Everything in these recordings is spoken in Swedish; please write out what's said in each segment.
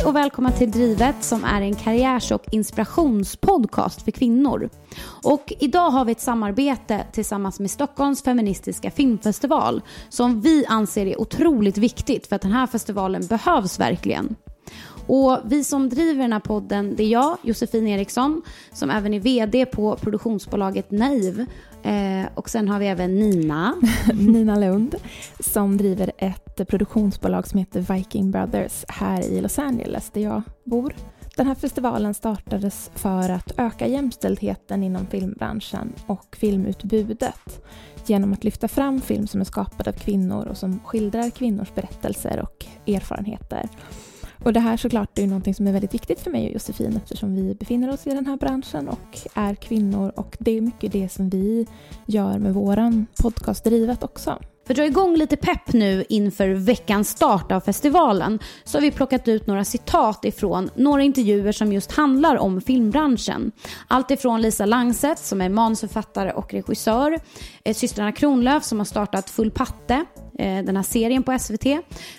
Hej och välkomna till Drivet som är en karriärs och inspirationspodcast för kvinnor. Och idag har vi ett samarbete tillsammans med Stockholms feministiska filmfestival som vi anser är otroligt viktigt för att den här festivalen behövs verkligen. Och vi som driver den här podden, det är jag, Josefin Eriksson, som även är VD på produktionsbolaget Naiv. Eh, och sen har vi även Nina. Nina Lund, som driver ett produktionsbolag som heter Viking Brothers här i Los Angeles, där jag bor. Den här festivalen startades för att öka jämställdheten inom filmbranschen och filmutbudet genom att lyfta fram film som är skapad av kvinnor och som skildrar kvinnors berättelser och erfarenheter. Och det här såklart är ju någonting som är väldigt viktigt för mig och Josefin eftersom vi befinner oss i den här branschen och är kvinnor och det är mycket det som vi gör med våran podcast Drivet också. För att dra igång lite pepp nu inför veckans start av festivalen så har vi plockat ut några citat ifrån några intervjuer som just handlar om filmbranschen. Allt ifrån Lisa Langset som är manusförfattare och regissör, eh, systrarna Kronlöf som har startat Full patte, Eh, den här serien på SVT.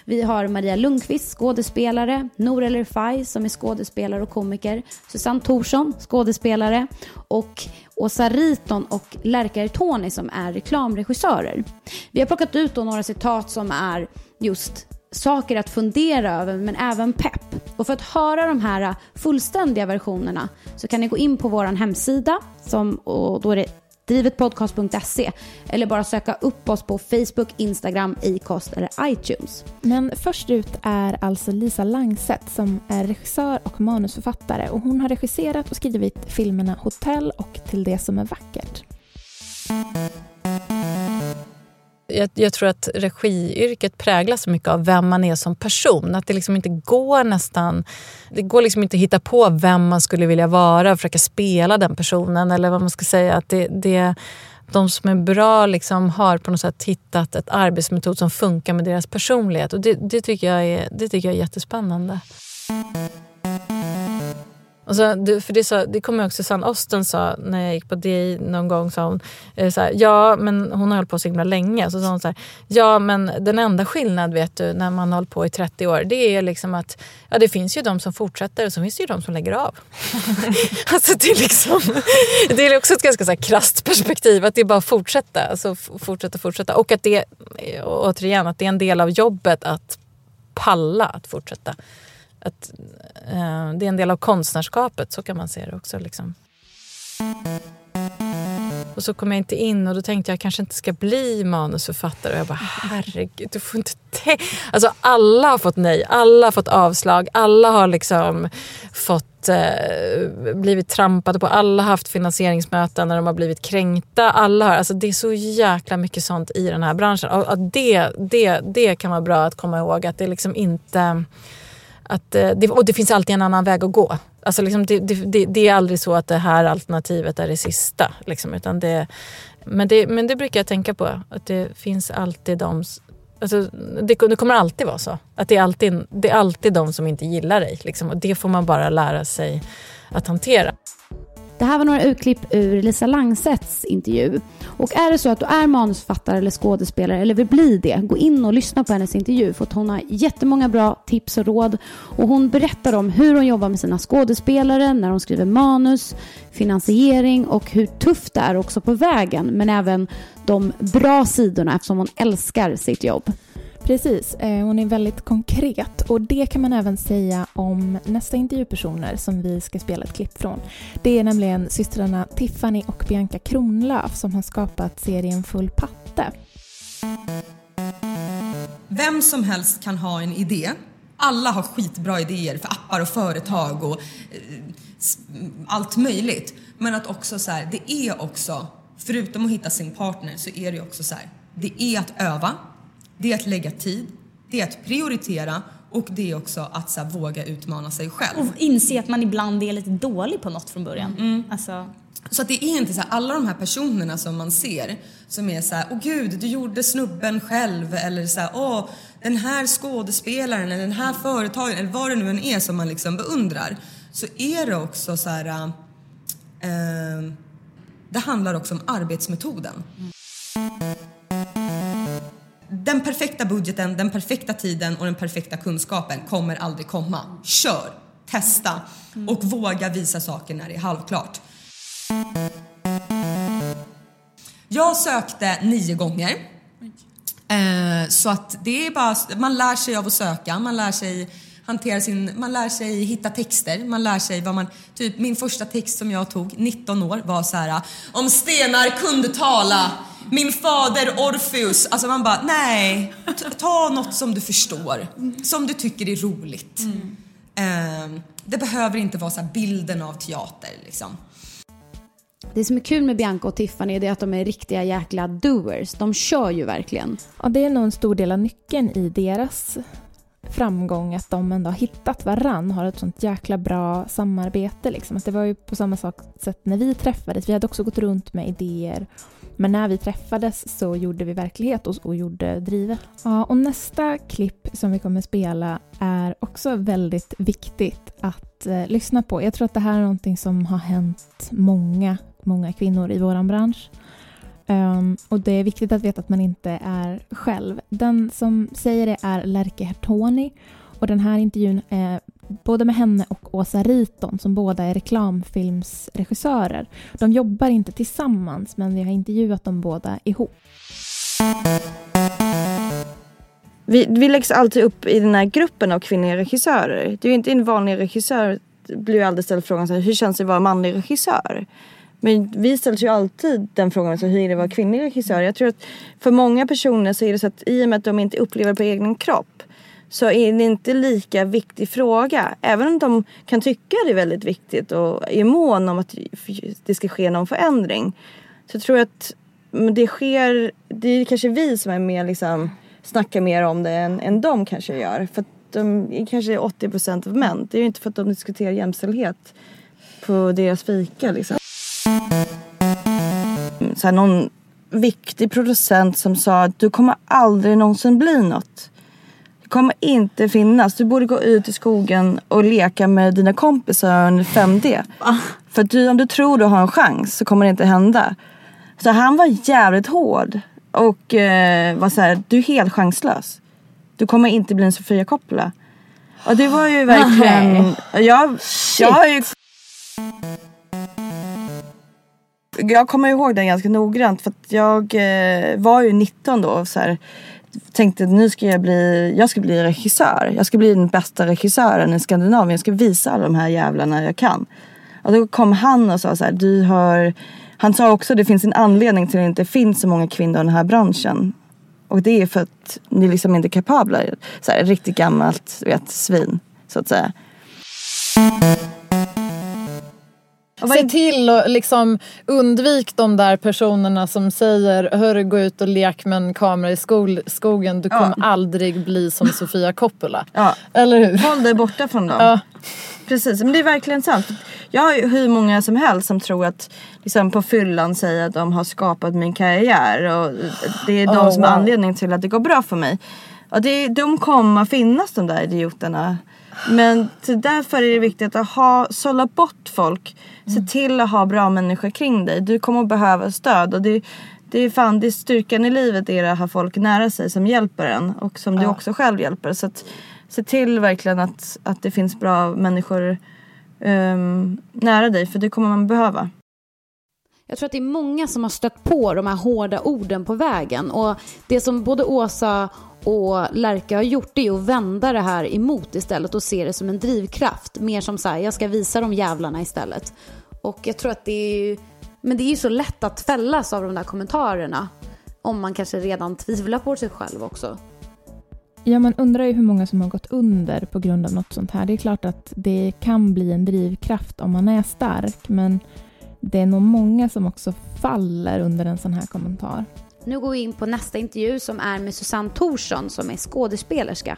Vi har Maria Lundqvist, skådespelare, Nour El Refai som är skådespelare och komiker, Susanne Thorsson, skådespelare och Åsa Riton och Lärkare Tony som är reklamregissörer. Vi har plockat ut då några citat som är just saker att fundera över men även pepp. Och för att höra de här fullständiga versionerna så kan ni gå in på vår hemsida som, och då är det drivetpodcast.se eller bara söka upp oss på Facebook, Instagram, Acast eller iTunes. Men först ut är alltså Lisa Langset som är regissör och manusförfattare och hon har regisserat och skrivit filmerna Hotell och Till det som är vackert. Jag, jag, tror att regiyrket präglas så mycket av vem man är som person. Att det liksom inte går nästan... Det går liksom inte att hitta på vem man skulle vilja vara och försöka spela den personen. Eller vad man ska säga. Att det, det, de som är bra liksom har på något sätt hittat ett arbetsmetod som funkar med deras personlighet. Och det, det tycker, jag är, det tycker jag är jättespännande. Alltså, och så, för det, så, det kommer jag också Susanne Osten sa när jag gick på DI någon gång. Sa hon, eh, så här, ja, men hon har hållit på så himla länge. Så sa hon så här, ja men den enda skillnad vet du när man har hållit på i 30 år det är liksom att ja, det finns ju de som fortsätter och så finns det ju de som lägger av. alltså, det, är liksom, det är också ett ganska så här, krasst perspektiv att det är bara att fortsätta. Alltså, fortsätta, fortsätta. Och att det, eh, återigen, att det är en del av jobbet att palla att fortsätta att Eh, det är en del av konstnärskapet, så kan man se det också. Liksom. Och så kom jag inte in och då tänkte jag jag kanske inte ska bli manusförfattare. Och jag bara herregud, du får inte Alltså alla har fått nej, alla har fått avslag, alla har liksom fått eh, blivit trampade på, alla har haft finansieringsmöten när de har blivit kränkta. Alla har, alltså det är så jäkla mycket sånt i den här branschen. Och, och det, det, det kan vara bra att komma ihåg att det liksom inte att, eh, det, och det finns alltid en annan väg att gå. Alltså liksom det, det, det, är aldrig så att det här alternativet är det sista. Liksom, utan det, men, det, men det brukar jag tänka på. Att det finns alltid de... Alltså, det, det kommer alltid vara så. Att det är alltid, det är alltid de som inte gillar dig. Liksom, och det får man bara lära sig att hantera. Det här var några utklipp ur Lisa Langsets intervju. Och är det så att du är manusförfattare eller skådespelare eller vill bli det, gå in och lyssna på hennes intervju för att hon har jättemånga bra tips och råd. Och hon berättar om hur hon jobbar med sina skådespelare, när hon skriver manus, finansiering och hur tufft det är också på vägen, men även de bra sidorna eftersom hon älskar sitt jobb. Precis, eh, hon är väldigt konkret och det kan man även säga om nästa intervjupersoner som vi ska spela ett klipp från. Det är nämligen systrarna Tiffany och Bianca Kronlöf som har skapat serien Full patte. Vem som helst kan ha en idé. Alla har skitbra idéer för appar och företag och eh, allt möjligt. Men att också så här, det är också, förutom att hitta sin partner så är det också så här, det är att öva, det är att lägga tid, det är att prioritera och det är också att så här, våga utmana sig själv. Och inse att man ibland är lite dålig på något från början. Mm. Alltså, Så att det är inte så här, alla de här personerna som man ser som är så här, åh gud, du gjorde snubben själv eller så här, åh, den här skådespelaren eller den här företagaren eller vad det nu än är som man liksom beundrar. Så är det också så här, eh, det handlar också om arbetsmetoden. Den perfekta budgeten, den perfekta tiden och den perfekta kunskapen kommer aldrig komma. Kör, testa och våga visa saker när det är halvklart. Jag sökte nio gånger. Eh, så att det är bara, man lär sig av att söka, man lär sig hantera sin, man lär sig hitta texter, man lär sig vad man, typ min första text som jag tog, 19 år, var så här om stenar kunde tala, min fader Orpheus, alltså man bara nej, ta något som du förstår, som du tycker är roligt. Eh, det behöver inte vara så här bilden av teater liksom. Det som är kul med Bianca och Tiffany är att de är riktiga jäkla doers. De kör ju verkligen. Ja, det är nog en stor del av nyckeln i deras framgång att de ändå har hittat varann, har ett sånt jäkla bra samarbete. Liksom. Att det var ju på samma sak, sätt när vi träffades. Vi hade också gått runt med idéer. Men när vi träffades så gjorde vi verklighet och, och gjorde drivet. Ja, och nästa klipp som vi kommer spela är också väldigt viktigt att eh, lyssna på. Jag tror att det här är någonting som har hänt många, många kvinnor i vår bransch. Um, och det är viktigt att veta att man inte är själv. Den som säger det är Lärke Hertoni och den här intervjun är både med henne och Åsa Riton som båda är reklamfilmsregissörer. De jobbar inte tillsammans men vi har intervjuat dem båda ihop. Vi, vi läggs alltid upp i den här gruppen av kvinnliga regissörer. Det är ju inte en vanlig regissör blir ju aldrig ställd frågan så här, hur känns det att vara manlig regissör? Men vi ställs ju alltid den frågan, så hur är det att vara kvinnlig regissör? Jag tror att för många personer så är det så att i och med att de inte upplever det på egen kropp så är det inte lika viktig fråga. Även om de kan tycka det är väldigt viktigt och är mån om att det ska ske någon förändring. Så jag tror att det sker, det är kanske vi som är mer liksom snackar mer om det än, än de kanske gör. För att de är kanske 80 procent av män. Det är ju inte för att de diskuterar jämställdhet på deras fika liksom. Så här, någon viktig producent som sa att du kommer aldrig någonsin bli något. Kommer inte finnas. Du borde gå ut i skogen och leka med dina kompisar under 5D. För att du, om du tror du har en chans så kommer det inte hända. Så han var jävligt hård. Och eh, var så här, du är helt chanslös. Du kommer inte bli en Sofia Coppola. Och det var ju verkligen... Jag, jag har ju... Jag kommer ihåg det ganska noggrant för att jag eh, var ju 19 då så här, tänkte nu ska jag bli, jag ska bli regissör. Jag ska bli den bästa regissören i Skandinavien. Jag ska visa alla de här jävlarna jag kan. Och då kom han och sa så här, du har... Han sa också att det finns en anledning till att det inte finns så många kvinnor i den här branschen. Och det är för att ni liksom inte är kapabla. Så här, riktigt gammalt du vet, svin, så att säga. Se till att liksom undvik de där personerna som säger Hörru, gå ut och lek med en kamera i skol- skogen. Du kommer aldrig bli som Sofia Coppola. Ja. Eller hur? Håll dig borta från dem. Ja. Precis, men det är verkligen sant. Jag har ju hur många som helst som tror att liksom på fyllan säger att de har skapat min karriär och det är de Oh, som är wow. anledningen till att det går bra för mig. Och det, de kommer finnas de där idioterna. Men därför är det viktigt att ha, sålla bort folk. Se till att ha bra människor kring dig. Du kommer att behöva stöd. Och det, det är fan det är styrkan i livet är att ha folk nära sig som hjälper en. Och som du också själv hjälper. Så att, se till verkligen att, att det finns bra människor ehm, nära dig. För det kommer man behöva. Jag tror att det är många som har stött på de här hårda orden på vägen. Och det som både Åsa och Lärka har gjort är att vända det här emot istället och se det som en drivkraft. Mer som så här, jag ska visa de jävlarna istället. Och jag tror att det är ju, men det är ju så lätt att fällas av de där kommentarerna. Om man kanske redan tvivlar på sig själv också. Ja, man undrar ju hur många som har gått under på grund av något sånt här. Det är klart att det kan bli en drivkraft om man är stark, men det är nog många som också faller under en sån här kommentar. Nu går vi in på nästa intervju som är med Susanne Thorsson som är skådespelerska.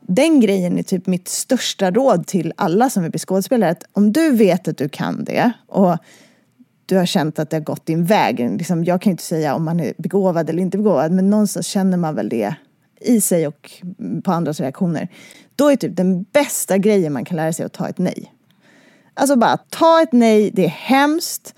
Den grejen är typ mitt största råd till alla som vill bli skådespelare. Att om du vet att du kan det och du har känt att det har gått din väg. Liksom, jag kan ju inte säga om man är begåvad eller inte begåvad men någonstans känner man väl det i sig och på andras reaktioner. Då är typ den bästa grejen man kan lära sig att ta ett nej. Alltså bara ta ett nej, det är hemskt.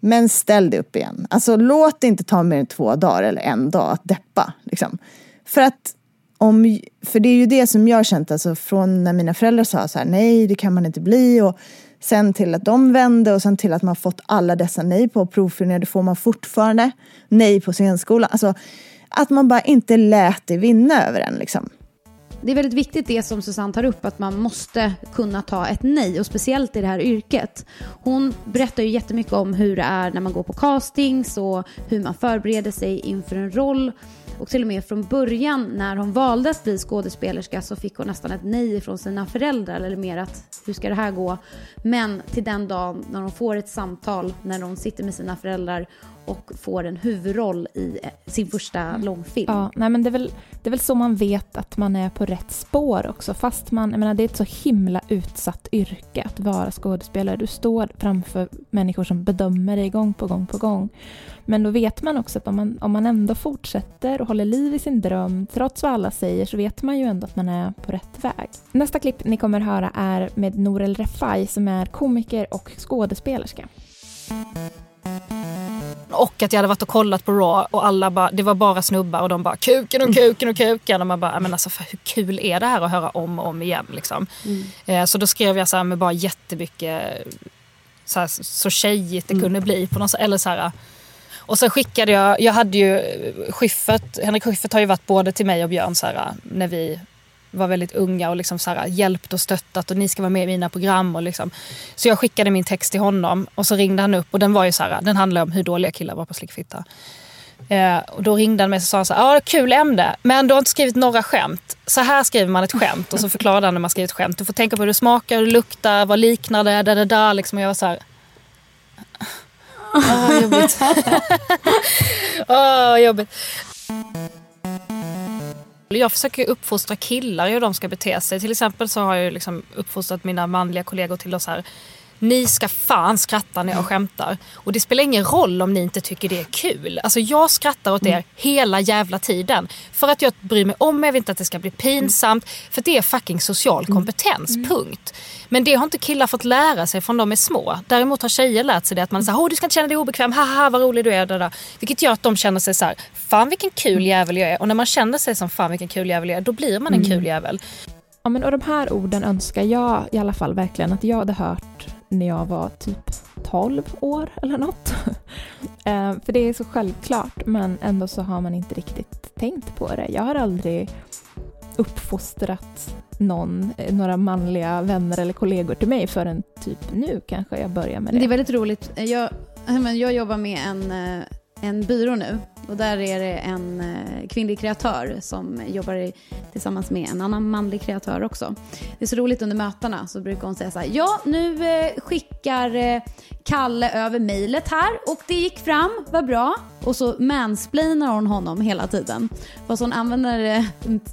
Men ställ dig upp igen. Alltså låt det inte ta mer än två dagar eller en dag att deppa. Liksom. För att om, för det är ju det som jag har känt alltså från när mina föräldrar sa så här nej det kan man inte bli och sen till att de vände och sen till att man fått alla dessa nej på provfilmningar, det får man fortfarande. Nej på scenskolan. Alltså att man bara inte lät det vinna över en liksom. Det är väldigt viktigt det som Susanne tar upp, att man måste kunna ta ett nej och speciellt i det här yrket. Hon berättar ju jättemycket om hur det är när man går på castings och hur man förbereder sig inför en roll. Och till och med från början när hon valde att bli skådespelerska så fick hon nästan ett nej från sina föräldrar eller mer att hur ska det här gå? Men till den dagen när hon får ett samtal när hon sitter med sina föräldrar och får en huvudroll i eh, sin första långfilm. Ja, nej men det är, väl, det är väl så man vet att man är på rätt spår också. Fast man, jag menar, det är ett så himla utsatt yrke att vara skådespelare. Du står framför människor som bedömer dig gång på gång på gång. Men då vet man också att om man, om man ändå fortsätter och håller liv i sin dröm, trots vad alla säger, så vet man ju ändå att man är på rätt väg. Nästa klipp ni kommer höra är med Norel Refai som är komiker och skådespelerska. Och att jag hade varit och kollat på Raw och alla bara, det var bara snubbar och de bara kuken och kuken och kuken. Och man bara, men alltså hur kul är det här att höra om och om igen liksom. Mm. Eh, så då skrev jag så här med bara jättemycket så, här, så tjejigt det Mm. kunde bli. På något, sätt, eller så här, och sen skickade jag, jag hade ju Schyffert, Henrik Schyffert har ju varit både till mig och Björn så här, när vi var väldigt unga och liksom så här, hjälpt och stöttat och ni ska vara med i mina program. Och liksom. Så jag skickade min text till honom och så ringde han upp och den var ju så här, den handlade om hur dåliga killar var på slickfitta. Eh, och då ringde han mig och sa så här, ja kul ämne, men du har inte skrivit några skämt. Så här skriver man ett skämt och så förklarade han när man skriver ett skämt. Du får tänka på hur det smakar, hur det luktar, vad liknar det, da, da, da. Liksom. Och jag var så här, ah, jobbigt. ah, jobbigt. Jag försöker uppfostra killar i hur de ska bete sig. Till exempel så har jag ju liksom uppfostrat mina manliga kollegor till att så här, ni ska fan skratta när jag skämtar. Och det spelar ingen roll om ni inte tycker det är kul. Alltså jag skrattar åt er hela jävla tiden. För att jag bryr mig om er, jag vill inte att det ska bli pinsamt. För det är fucking social kompetens, punkt. Men det har inte killar fått lära sig från de är små. Däremot har tjejer lärt sig det att man säger, åh du ska inte känna dig obekväm, haha vad rolig du är. Där, där. Vilket gör att de känner sig så här, fan vilken kul jävel jag är. Och när man känner sig som fan vilken kul jävel jag är, då blir man en kul jävel. Ja, men och de här orden önskar jag i alla fall verkligen att jag hade hört när jag var typ 12 år eller något. Eh, För det är så självklart men ändå så har man inte riktigt tänkt på det. Jag har aldrig uppfostrat någon, eh, några manliga vänner eller kollegor till mig förrän typ nu kanske jag börjar med det. Det är väldigt roligt. Jag, jag jobbar med en, eh, en byrå nu och där är det en eh, kvinnlig kreatör som jobbar tillsammans med en annan manlig kreatör också. Det är så roligt under mötena så brukar hon säga så här, ja nu eh, skickar eh, Kalle över mejlet här och det gick fram, vad bra. Och så mansplainar hon honom hela tiden. Fast hon använder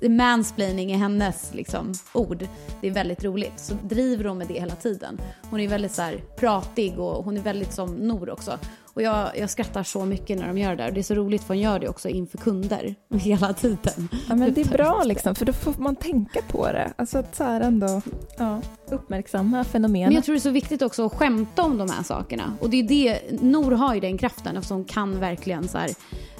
eh, mansplaining i hennes liksom, ord. Det är väldigt roligt. Så driver hon med det hela tiden. Hon är väldigt så här, pratig och hon är väldigt som Nor också. Och jag, jag skrattar så mycket när de gör det där. Det är så roligt för hon gör det också inför kunder hela tiden. Ja, men det är bra liksom, för då får man tänka på det. Alltså att så här ändå ja, uppmärksamma fenomenet. Men jag tror det är så viktigt också att skämta om de här sakerna sakerna. Och det är det, Nor har ju den kraften eftersom hon kan verkligen så här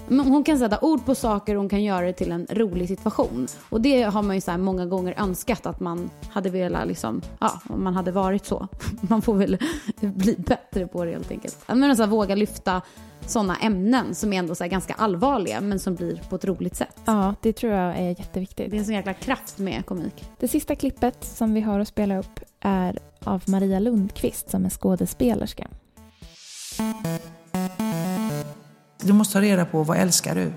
hon kan sätta ord på saker och hon kan göra det till en rolig situation. Och det har man ju så många gånger önskat att man hade velat liksom, ja, om man hade varit så. Man får väl bli bättre på det helt enkelt. Men så här, våga lyfta sådana ämnen som är ändå så ganska allvarliga men som blir på ett roligt sätt. Ja, det tror jag är jätteviktigt. Det är en sån jäkla kraft med komik. Det sista klippet som vi har att spela upp är av Maria Lundqvist som är skådespelerska. Du måste ta reda på vad älskar du?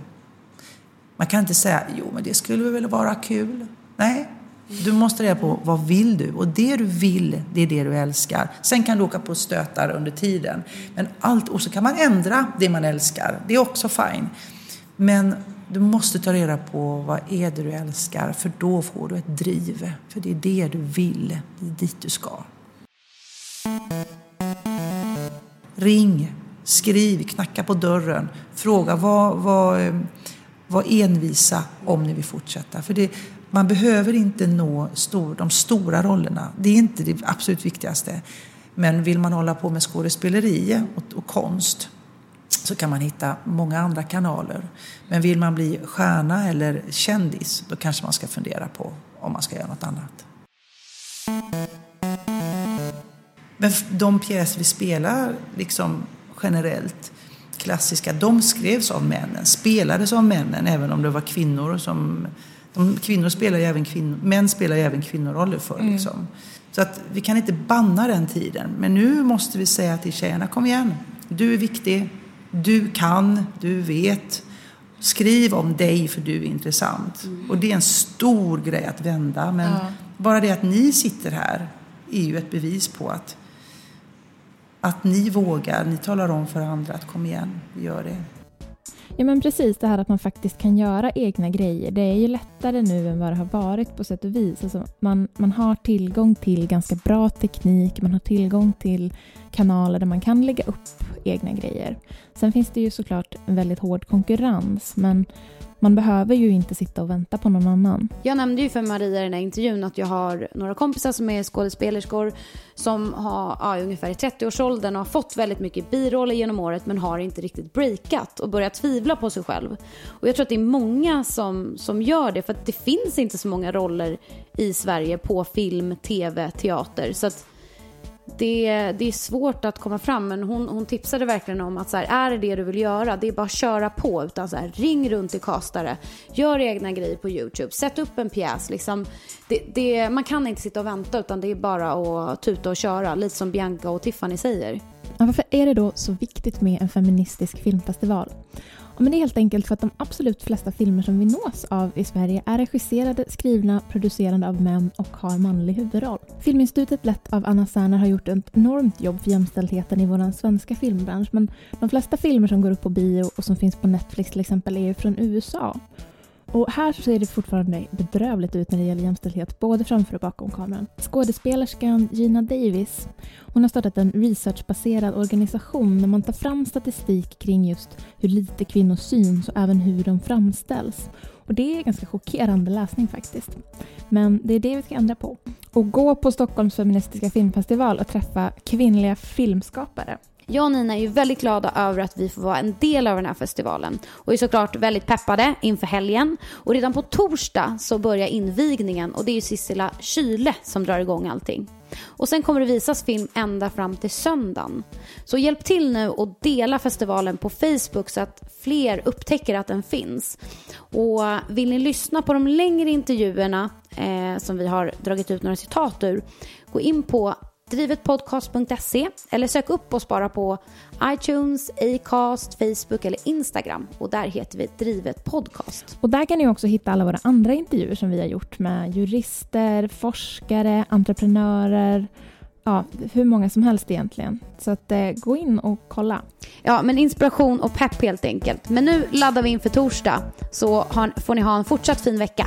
Man kan inte säga, jo men det skulle väl vara kul. Nej, du måste reda på vad vill du? Och det du vill, det är det du älskar. Sen kan du åka på stötar under tiden. Men allt, och så kan man ändra det man älskar. Det är också fine. Men du måste ta reda på vad är det du älskar, för då får du ett driv. För det är det du vill, det är dit du ska. Ring Skriv, knacka på dörren, fråga, var, var, var envisa om ni vill fortsätta. För det, man behöver inte nå stor, de stora rollerna. Det är inte det absolut viktigaste. Men vill man hålla på med skådespeleri och, och konst så kan man hitta många andra kanaler. Men vill man bli stjärna eller kändis då kanske man ska fundera på om man ska göra något annat. Men de pjäser vi spelar liksom generellt klassiska, de skrevs av männen, spelades av männen, även om det var kvinnor som... De, kvinnor spelar ju även kvinnor, män spelar ju även kvinnoroller för mm. liksom. Så att vi kan inte banna den tiden. Men nu måste vi säga till tjejerna, kom igen, du är viktig, du kan, du vet. Skriv om dig för du är intressant. Mm. Och det är en stor grej att vända. Men ja. bara det att ni sitter här är ju ett bevis på att att ni vågar, ni talar om för andra att kom igen, vi gör det. Ja men precis det här att man faktiskt kan göra egna grejer. Det är ju lättare nu än vad det har varit på sätt och vis. Alltså man, man har tillgång till ganska bra teknik, man har tillgång till kanaler där man kan lägga upp egna grejer. Sen finns det ju såklart en väldigt hård konkurrens men man behöver ju inte sitta och vänta på någon annan. Jag nämnde ju för Maria i den här intervjun att jag har några kompisar som är skådespelerskor som har ja, ungefär i 30-årsåldern och har fått väldigt mycket biroller genom året men har inte riktigt breakat och börjat tvivla på sig själv. Och jag tror att det är många som, som gör det för att det finns inte så många roller i Sverige på film, tv, teater. Så att det, det är svårt att komma fram men hon, hon tipsade verkligen om att så här, är det det du vill göra, det är bara att köra på. Utan så här, ring runt till kastare, gör egna grejer på YouTube, sätt upp en pjäs. Liksom. Det, det, man kan inte sitta och vänta utan det är bara att tuta och köra, lite som Bianca och Tiffany säger. varför är det då så viktigt med en feministisk filmfestival? Men det är helt enkelt för att de absolut flesta filmer som vi nås av i Sverige är regisserade, skrivna, producerade av män och har manlig huvudroll. Filminstitutet lett av Anna Serner har gjort ett enormt jobb för jämställdheten i vår svenska filmbransch men de flesta filmer som går upp på bio och som finns på Netflix till exempel är ju från USA. Och här ser det fortfarande bedrövligt ut när det gäller jämställdhet, både framför och bakom kameran. Skådespelerskan Gina Davis hon har startat en researchbaserad organisation där man tar fram statistik kring just hur lite kvinnor syns och även hur de framställs. Och det är ganska chockerande läsning faktiskt. Men det är det vi ska ändra på. Och gå på Stockholms feministiska filmfestival och träffa kvinnliga filmskapare. Jag och Nina är ju väldigt glada över att vi får vara en del av den här festivalen och är såklart väldigt peppade inför helgen. Och redan på torsdag så börjar invigningen och det är ju Sissela Kyle som drar igång allting. Och sen kommer det visas film ända fram till söndagen. Så hjälp till nu och dela festivalen på Facebook så att fler upptäcker att den finns. Och vill ni lyssna på de längre intervjuerna eh, som vi har dragit ut några citat ur, gå in på drivetpodcast.se eller sök upp oss bara på iTunes, Acast, Facebook eller Instagram och där heter vi Drivet Podcast. Och där kan ni också hitta alla våra andra intervjuer som vi har gjort med jurister, forskare, entreprenörer, ja, hur många som helst egentligen. Så att, eh, gå in och kolla. Ja, men inspiration och pepp helt enkelt. Men nu laddar vi in för torsdag, så har, får ni ha en fortsatt fin vecka.